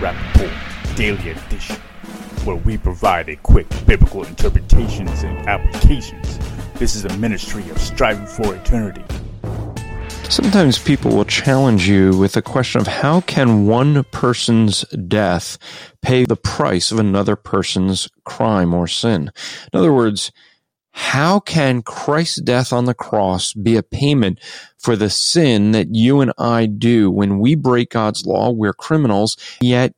Welcome to the Rapp Report Daily Edition, where we provide a quick biblical interpretations and applications. This is a ministry of striving for eternity. Sometimes people will challenge you with the question of how can one person's death pay the price of another person's crime or sin? In other words, how can Christ's death on the cross be a payment for the sin that you and I do when we break God's law? We're criminals, yet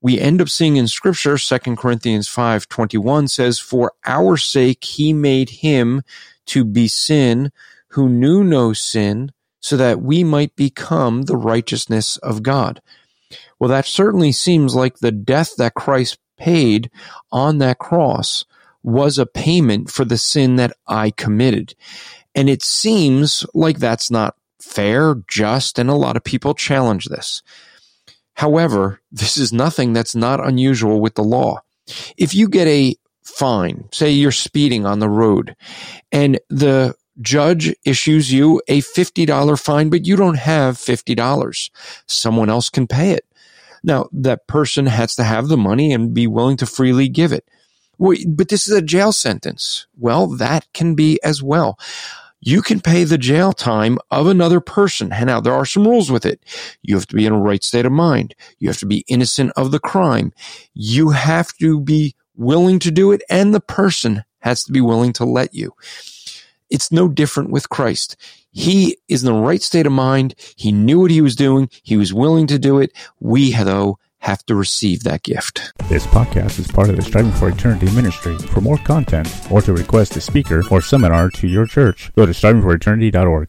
we end up seeing in scripture, 2 Corinthians 5 21 says, For our sake he made him to be sin who knew no sin, so that we might become the righteousness of God. Well, that certainly seems like the death that Christ paid on that cross was a payment for the sin that I committed. And it seems like that's not fair, just, and a lot of people challenge this. However, this is nothing that's not unusual with the law. If you get a fine, say you're speeding on the road, and the judge issues you a $50 fine, but you don't have $50, someone else can pay it. Now, that person has to have the money and be willing to freely give it. But this is a jail sentence. Well, that can be as well. You can pay the jail time of another person. And now there are some rules with it. You have to be in a right state of mind. You have to be innocent of the crime. You have to be willing to do it and the person has to be willing to let you. It's no different with Christ. He is in the right state of mind. He knew what he was doing. He was willing to do it. We, though, have to receive that gift. This podcast is part of the Striving for Eternity ministry. For more content or to request a speaker or seminar to your church, go to strivingforeternity.org.